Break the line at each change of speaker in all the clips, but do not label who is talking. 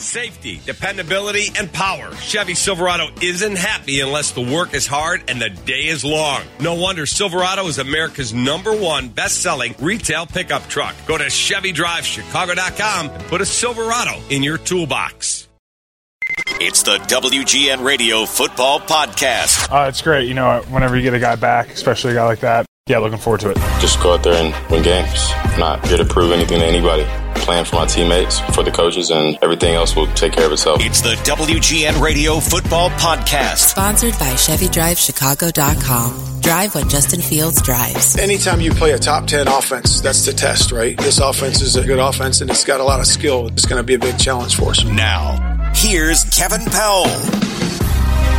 Safety, dependability, and power. Chevy Silverado isn't happy unless the work is hard and the day is long. No wonder Silverado is America's number one best selling retail pickup truck. Go to ChevyDriveChicago.com and put a Silverado in your toolbox.
It's the WGN Radio Football Podcast.
Uh, it's great. You know, whenever you get a guy back, especially a guy like that, yeah, looking forward to it.
Just go out there and win games. Not here to prove anything to anybody. Playing for my teammates, for the coaches, and everything else will take care of itself.
It's the WGN Radio Football Podcast.
Sponsored by ChevyDriveChicago.com. Drive what Justin Fields drives.
Anytime you play a top 10 offense, that's the test, right? This offense is a good offense and it's got a lot of skill. It's going to be a big challenge for us.
Now, here's Kevin Powell.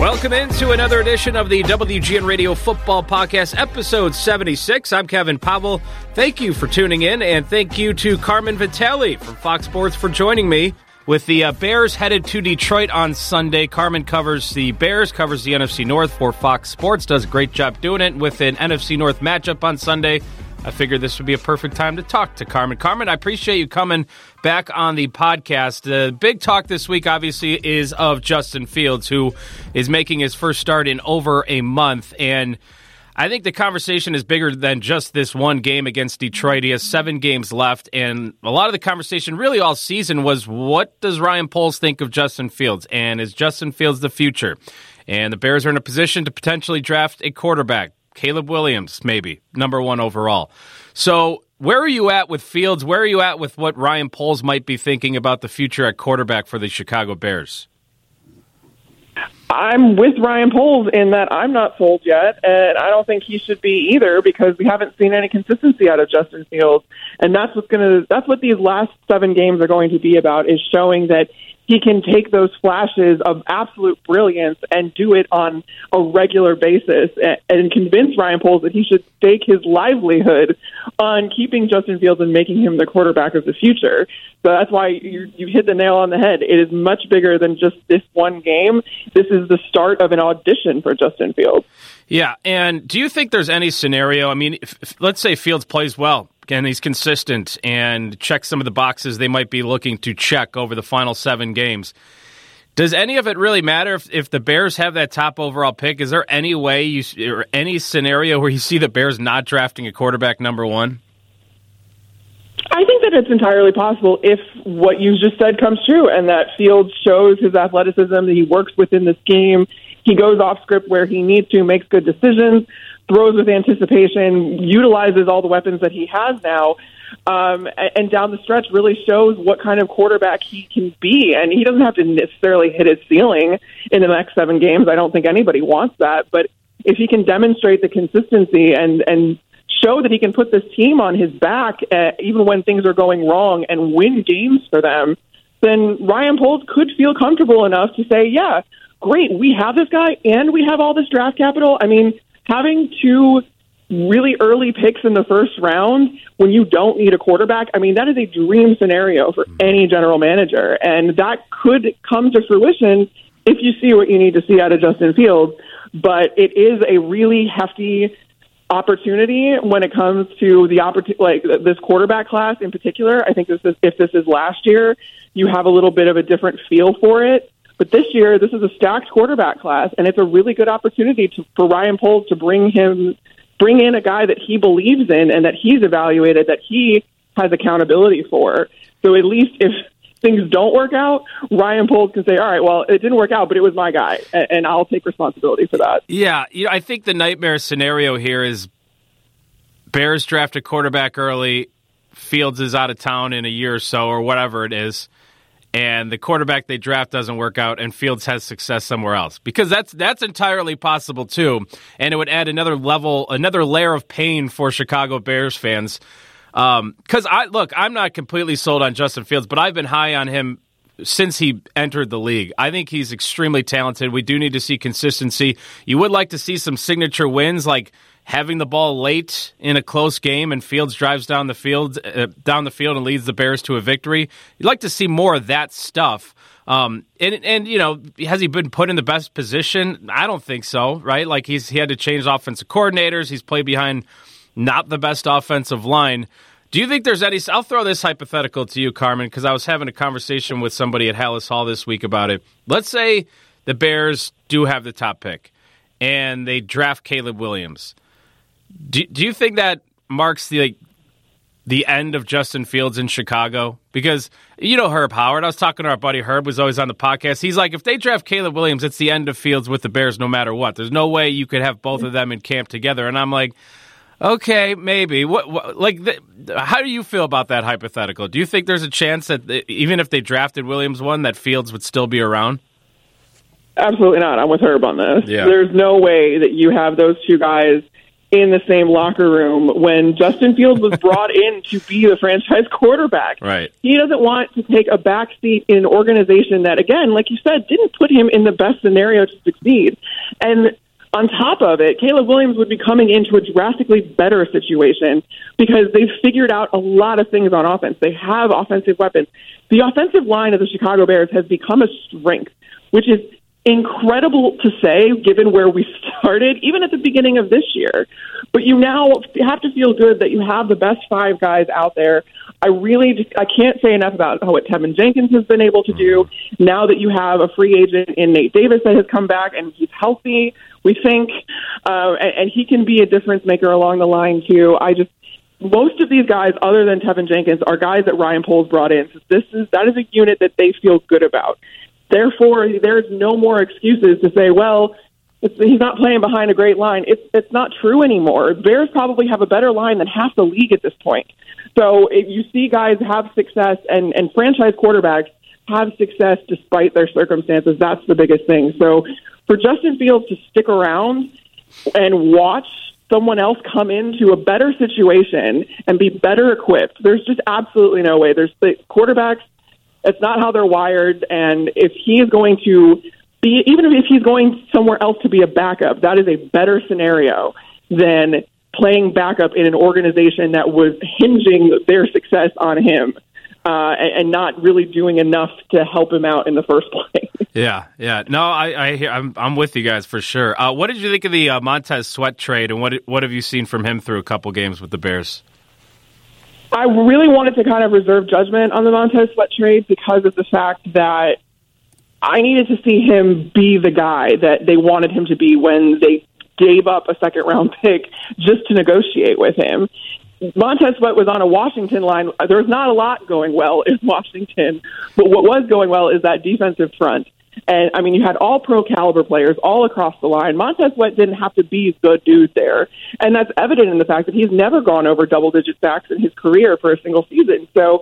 Welcome into another edition of the WGN Radio Football Podcast, episode 76. I'm Kevin Powell. Thank you for tuning in, and thank you to Carmen Vitali from Fox Sports for joining me. With the uh, Bears headed to Detroit on Sunday, Carmen covers the Bears, covers the NFC North for Fox Sports, does a great job doing it with an NFC North matchup on Sunday. I figured this would be a perfect time to talk to Carmen. Carmen, I appreciate you coming back on the podcast. The big talk this week, obviously, is of Justin Fields, who is making his first start in over a month. And I think the conversation is bigger than just this one game against Detroit. He has seven games left. And a lot of the conversation, really all season, was what does Ryan Poles think of Justin Fields? And is Justin Fields the future? And the Bears are in a position to potentially draft a quarterback. Caleb Williams, maybe number one overall. So, where are you at with Fields? Where are you at with what Ryan Poles might be thinking about the future at quarterback for the Chicago Bears?
I'm with Ryan Poles in that I'm not sold yet, and I don't think he should be either because we haven't seen any consistency out of Justin Fields, and that's what's to that's what these last seven games are going to be about is showing that he can take those flashes of absolute brilliance and do it on a regular basis and, and convince Ryan Poles that he should stake his livelihood on keeping Justin Fields and making him the quarterback of the future. So that's why you, you hit the nail on the head. It is much bigger than just this one game. This is the start of an audition for Justin Fields.
Yeah, and do you think there's any scenario? I mean, if, if, let's say Fields plays well and he's consistent and checks some of the boxes they might be looking to check over the final seven games. Does any of it really matter if, if the Bears have that top overall pick? Is there any way you or any scenario where you see the Bears not drafting a quarterback number one?
I think that it's entirely possible if what you just said comes true and that Fields shows his athleticism, that he works within the scheme, he goes off script where he needs to, makes good decisions, throws with anticipation, utilizes all the weapons that he has now, um, and down the stretch really shows what kind of quarterback he can be. And he doesn't have to necessarily hit his ceiling in the next seven games. I don't think anybody wants that, but if he can demonstrate the consistency and and show that he can put this team on his back uh, even when things are going wrong and win games for them, then Ryan Poles could feel comfortable enough to say, yeah, great, we have this guy and we have all this draft capital. I mean, having two really early picks in the first round when you don't need a quarterback, I mean, that is a dream scenario for hmm. any general manager. And that could come to fruition if you see what you need to see out of Justin Fields. But it is a really hefty opportunity when it comes to the opportunity, like this quarterback class in particular. I think this is, if this is last year, you have a little bit of a different feel for it. But this year, this is a stacked quarterback class, and it's a really good opportunity to, for Ryan Poles to bring him, bring in a guy that he believes in and that he's evaluated, that he has accountability for. So at least if things don't work out, Ryan Poles can say, "All right, well, it didn't work out, but it was my guy, and I'll take responsibility for that."
Yeah, you know, I think the nightmare scenario here is Bears draft a quarterback early, Fields is out of town in a year or so, or whatever it is and the quarterback they draft doesn't work out and Fields has success somewhere else because that's that's entirely possible too and it would add another level another layer of pain for Chicago Bears fans um, cuz I look I'm not completely sold on Justin Fields but I've been high on him since he entered the league. I think he's extremely talented. We do need to see consistency. You would like to see some signature wins like having the ball late in a close game and Fields drives down the field uh, down the field and leads the Bears to a victory. You'd like to see more of that stuff. Um, and and you know, has he been put in the best position? I don't think so. Right? Like he's he had to change offensive coordinators. He's played behind not the best offensive line. Do you think there's any? I'll throw this hypothetical to you, Carmen, because I was having a conversation with somebody at Halas Hall this week about it. Let's say the Bears do have the top pick and they draft Caleb Williams. Do, do you think that marks the like, the end of Justin Fields in Chicago? Because you know Herb Howard. I was talking to our buddy Herb, was always on the podcast. He's like, if they draft Caleb Williams, it's the end of Fields with the Bears, no matter what. There's no way you could have both of them in camp together. And I'm like, okay, maybe. What, what like? How do you feel about that hypothetical? Do you think there's a chance that even if they drafted Williams one, that Fields would still be around?
Absolutely not. I'm with Herb on this.
Yeah.
There's no way that you have those two guys in the same locker room when Justin Fields was brought in to be the franchise quarterback.
Right.
He doesn't want to take a back seat in an organization that, again, like you said, didn't put him in the best scenario to succeed. And on top of it, Caleb Williams would be coming into a drastically better situation because they've figured out a lot of things on offense. They have offensive weapons. The offensive line of the Chicago Bears has become a strength, which is incredible to say given where we started, even at the beginning of this year. But you now have to feel good that you have the best five guys out there. I really, just, I can't say enough about what Teven Jenkins has been able to do. Now that you have a free agent in Nate Davis that has come back and he's healthy, we think, uh, and, and he can be a difference maker along the line too. I just, most of these guys, other than Teven Jenkins, are guys that Ryan Poles brought in. So this is that is a unit that they feel good about. Therefore, there's no more excuses to say, well, he's not playing behind a great line. It's it's not true anymore. Bears probably have a better line than half the league at this point. So if you see guys have success and and franchise quarterbacks have success despite their circumstances, that's the biggest thing. So for Justin Fields to stick around and watch someone else come into a better situation and be better equipped, there's just absolutely no way. There's the quarterbacks it's not how they're wired. And if he is going to be, even if he's going somewhere else to be a backup, that is a better scenario than playing backup in an organization that was hinging their success on him. Uh, and, and, not really doing enough to help him out in the first place.
yeah, yeah. No, I, I hear, I'm, I'm with you guys for sure. Uh, what did you think of the uh, Montez Sweat trade, and what, what have you seen from him through a couple games with the Bears?
I really wanted to kind of reserve judgment on the Montez Sweat trade because of the fact that I needed to see him be the guy that they wanted him to be when they gave up a second round pick just to negotiate with him. Montez Sweat was on a Washington line. There was not a lot going well in Washington, but what was going well is that defensive front. And I mean, you had all pro caliber players all across the line. Montez Sweat didn't have to be good dude there. And that's evident in the fact that he's never gone over double digit sacks in his career for a single season. So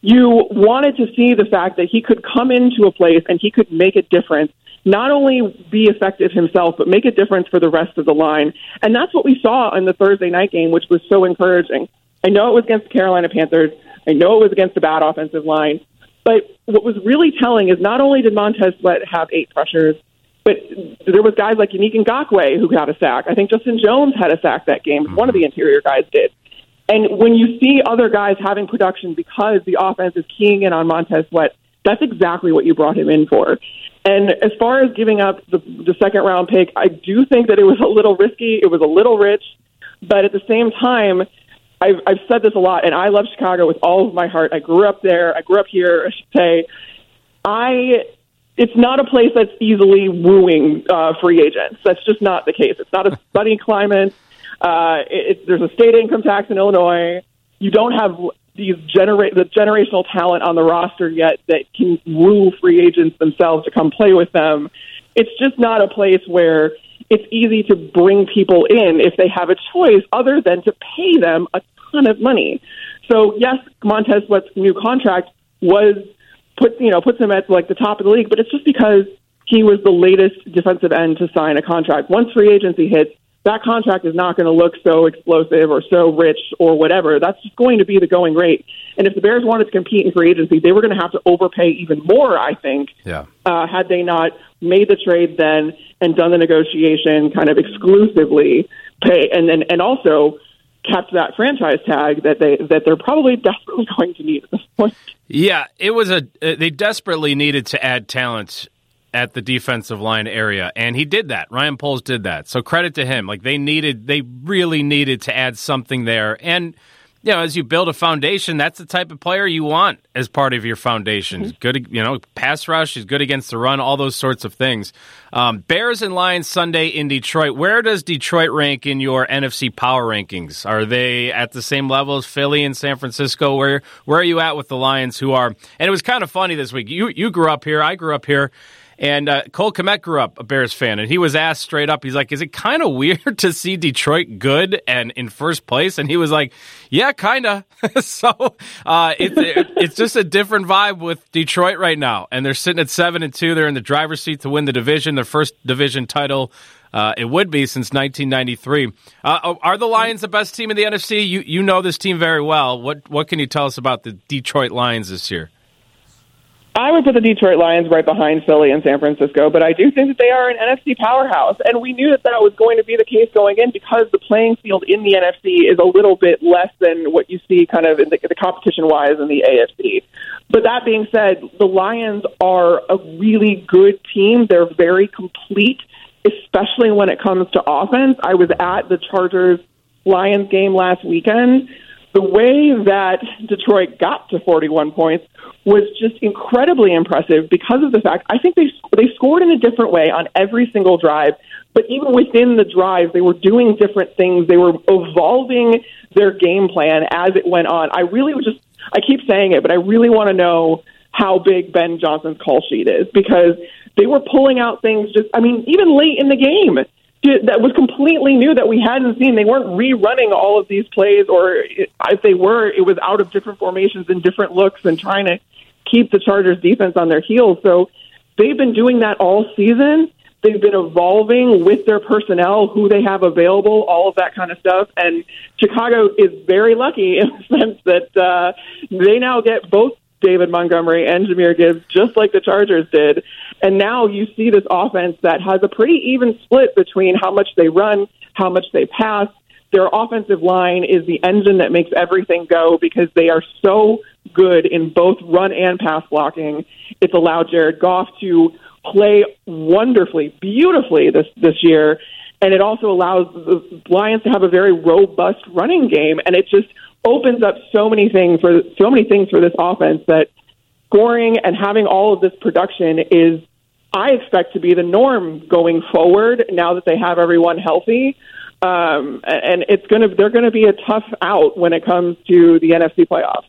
you wanted to see the fact that he could come into a place and he could make a difference, not only be effective himself, but make a difference for the rest of the line. And that's what we saw in the Thursday night game, which was so encouraging. I know it was against the Carolina Panthers. I know it was against a bad offensive line. But what was really telling is not only did Montez Sweat have eight pressures, but there was guys like Yannick Ngakoue who got a sack. I think Justin Jones had a sack that game. One of the mm-hmm. interior guys did. And when you see other guys having production because the offense is keying in on Montez Sweat, that's exactly what you brought him in for. And as far as giving up the, the second round pick, I do think that it was a little risky. It was a little rich. But at the same time, I've, I've said this a lot, and I love Chicago with all of my heart. I grew up there. I grew up here. I should say, I. It's not a place that's easily wooing uh, free agents. That's just not the case. It's not a sunny climate. Uh, it, it, there's a state income tax in Illinois. You don't have these genera- the generational talent on the roster yet that can woo free agents themselves to come play with them. It's just not a place where it's easy to bring people in if they have a choice other than to pay them a ton of money. So yes, Montez Sweat's new contract was put you know puts him at like the top of the league, but it's just because he was the latest defensive end to sign a contract. Once free agency hits, that contract is not going to look so explosive or so rich or whatever. That's just going to be the going rate. And if the Bears wanted to compete in free agency, they were going to have to overpay even more, I think,
yeah.
uh, had they not made the trade then and done the negotiation kind of exclusively pay and then and also kept that franchise tag that they that they're probably desperately going to need at this point.
Yeah, it was a uh, they desperately needed to add talent at the defensive line area, and he did that. Ryan Poles did that. So credit to him. Like they needed, they really needed to add something there. And you know, as you build a foundation, that's the type of player you want as part of your foundation.
Mm-hmm.
Good, you know, pass rush. He's good against the run. All those sorts of things. Um, Bears and Lions Sunday in Detroit. Where does Detroit rank in your NFC power rankings? Are they at the same level as Philly and San Francisco? Where Where are you at with the Lions? Who are? And it was kind of funny this week. You you grew up here. I grew up here. And uh, Cole Kmet grew up a Bears fan, and he was asked straight up, he's like, "Is it kind of weird to see Detroit good and in first place?" And he was like, "Yeah, kind of." so uh, it, it, it's just a different vibe with Detroit right now, and they're sitting at seven and two. They're in the driver's seat to win the division, their first division title. Uh, it would be since 1993. Uh, are the Lions the best team in the NFC? You you know this team very well. What what can you tell us about the Detroit Lions this year?
I would put the Detroit Lions right behind Philly and San Francisco, but I do think that they are an NFC powerhouse, and we knew that that was going to be the case going in because the playing field in the NFC is a little bit less than what you see kind of in the, the competition-wise in the AFC. But that being said, the Lions are a really good team. They're very complete, especially when it comes to offense. I was at the Chargers Lions game last weekend. The way that Detroit got to 41 points was just incredibly impressive because of the fact I think they they scored in a different way on every single drive. But even within the drive, they were doing different things. They were evolving their game plan as it went on. I really was just I keep saying it, but I really want to know how big Ben Johnson's call sheet is because they were pulling out things just I mean even late in the game that was completely new that we hadn't seen. They weren't rerunning all of these plays, or if they were, it was out of different formations and different looks and trying to keep the Chargers defense on their heels. So they've been doing that all season. They've been evolving with their personnel, who they have available, all of that kind of stuff. And Chicago is very lucky in the sense that uh, they now get both David Montgomery and Jahmyr Gibbs, just like the Chargers did. And now you see this offense that has a pretty even split between how much they run, how much they pass. Their offensive line is the engine that makes everything go because they are so good in both run and pass blocking. It's allowed Jared Goff to play wonderfully, beautifully this this year, and it also allows the Lions to have a very robust running game, and it just opens up so many things for so many things for this offense that scoring and having all of this production is I expect to be the norm going forward now that they have everyone healthy. Um, and it's going to they're going to be a tough out when it comes to the NFC playoffs.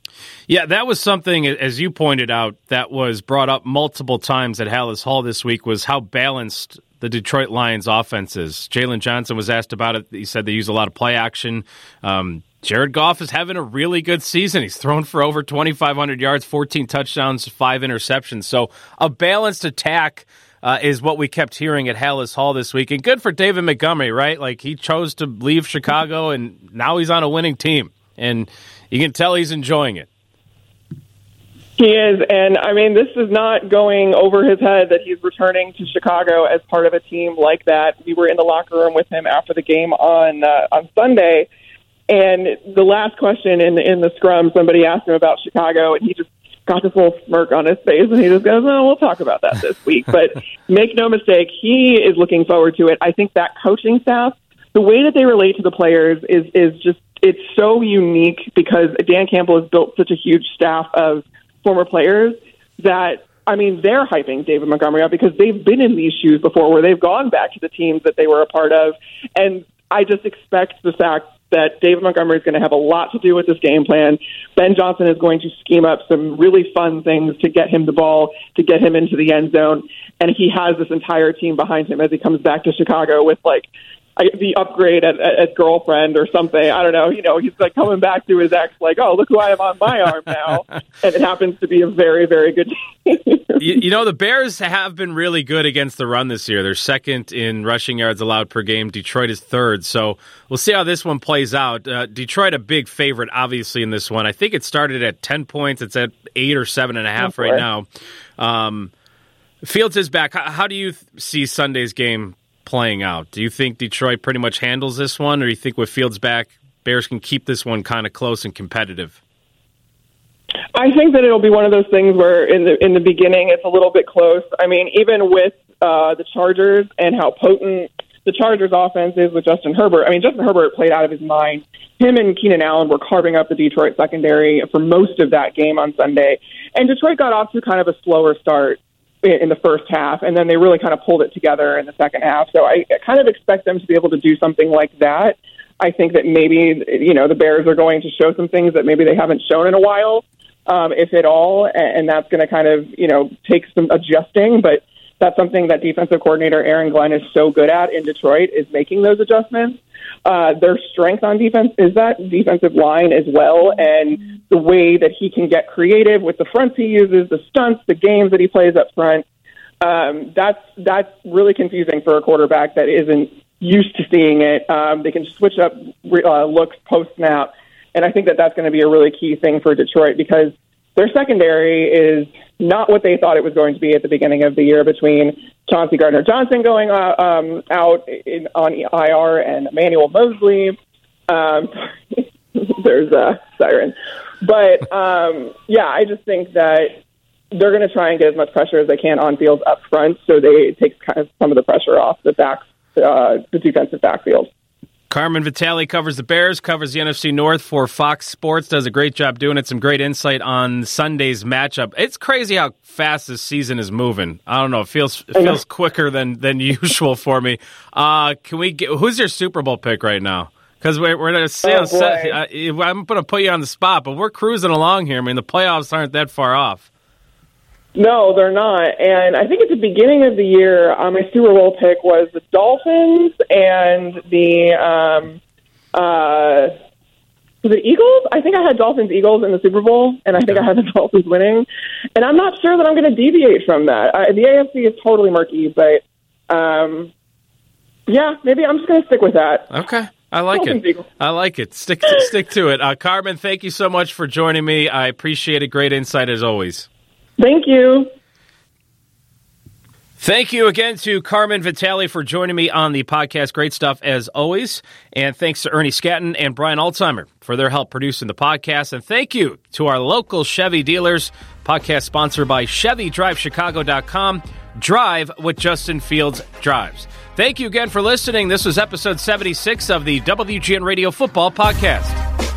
Yeah, that was something as you pointed out that was brought up multiple times at Halas Hall this week was how balanced the Detroit Lions offenses. Jaylon Johnson was asked about it. He said they use a lot of play action. Um, Jared Goff is having a really good season. He's thrown for over 2,500 yards, 14 touchdowns, five interceptions. So a balanced attack uh, is what we kept hearing at Halas Hall this week. And good for David Montgomery, right? Like he chose to leave Chicago and now he's on a winning team. And you can tell he's enjoying it.
He is, and I mean, this is not going over his head that he's returning to Chicago as part of a team like that. We were in the locker room with him after the game on uh, on Sunday, and the last question in in the scrum, somebody asked him about Chicago, and he just got this little smirk on his face, and he just goes, "Oh, we'll talk about that this week." but make no mistake, he is looking forward to it. I think that coaching staff, the way that they relate to the players, is is just it's so unique because Dan Campbell has built such a huge staff of former players that I mean, they're hyping David Montgomery up because they've been in these shoes before where they've gone back to the teams that they were a part of. And I just expect the fact that David Montgomery is going to have a lot to do with this game plan. Ben Johnson is going to scheme up some really fun things to get him the ball, to get him into the end zone. And he has this entire team behind him as he comes back to Chicago with like the upgrade at, at, at girlfriend or something. I don't know. You know, he's like coming back to his ex, like, oh, look who I have on my arm now, and it happens to be a very, very good team.
you, you, know, the Bears have been really good against the run this year. They're second in rushing yards allowed per game. Detroit is third. So we'll see how this one plays out. Uh, Detroit a big favorite, obviously, in this one. I think it started at ten points. It's at eight or seven and a half right now. Um, Fields is back. How, how do you see Sunday's game playing out? Do you think Detroit pretty much handles this one, or do you think with Fields back, Bears can keep this one kind of close and competitive?
I think that it'll be one of those things where in the in the beginning it's a little bit close. I mean, even with uh, the Chargers and how potent the Chargers offense is with Justin Herbert. I mean, Justin Herbert played out of his mind. Him and Keenan Allen were carving up the Detroit secondary for most of that game on Sunday. And Detroit got off to kind of a slower start in the first half, and then they really kind of pulled it together in the second half. So I kind of expect them to be able to do something like that. I think that maybe, you know, the Bears are going to show some things that maybe they haven't shown in a while, um, if at all, and that's going to kind of, you know, take some adjusting. But that's something that defensive coordinator Aaron Glenn is so good at in Detroit is making those adjustments. Uh, their strength on defense is that defensive line as well, and the way that he can get creative with the fronts he uses, the stunts, the games that he plays up front. Um, that's that's really confusing for a quarterback that isn't used to seeing it. Um, they can switch up uh, looks post snap, and I think that that's going to be a really key thing for Detroit because their secondary is not what they thought it was going to be at the beginning of the year between Chauncey Gardner Johnson going uh, um, out in, on IR and Emmanuel Moseley. Um, there's a siren. But um, yeah, I just think that they're going to try and get as much pressure as they can on field up front so they take kind of some of the pressure off the back, uh, the defensive backfield.
Carmen Vitali covers the Bears, covers the NFC North for Fox Sports, does a great job doing it. Some great insight on Sunday's matchup. It's crazy how fast this season is moving. I don't know. It feels it feels quicker than than usual for me. Uh, can we get who's your Super Bowl pick right now? Because we're, we're gonna see.
Oh,
I'm going to put you on the spot, but we're cruising along here. I mean, the playoffs aren't that far off.
No, they're not. And I think at the beginning of the year, um, my Super Bowl pick was the Dolphins and the um, uh, it Eagles? I think I had Dolphins Eagles in the Super Bowl, and I think I had the Dolphins winning. And I'm not sure that I'm going to deviate from that. The AFC is totally murky, but um, yeah, maybe I'm just going to stick with that.
Okay. I like
Dolphins,
it.
Eagles.
I like it. Stick to, stick to it. Uh, Carmen, thank you so much for joining me. I appreciate it. Great insight as always.
Thank you.
Thank you again to Carmen Vitali for joining me on the podcast. Great stuff as always. And thanks to Ernie Scatton and Brian Alzheimer for their help producing the podcast. And thank you to our local Chevy dealers. Podcast sponsored by ChevyDriveChicago.com. Drive what Justin Fields drives. Thank you again for listening. This was episode 76 of the WGN Radio Football Podcast.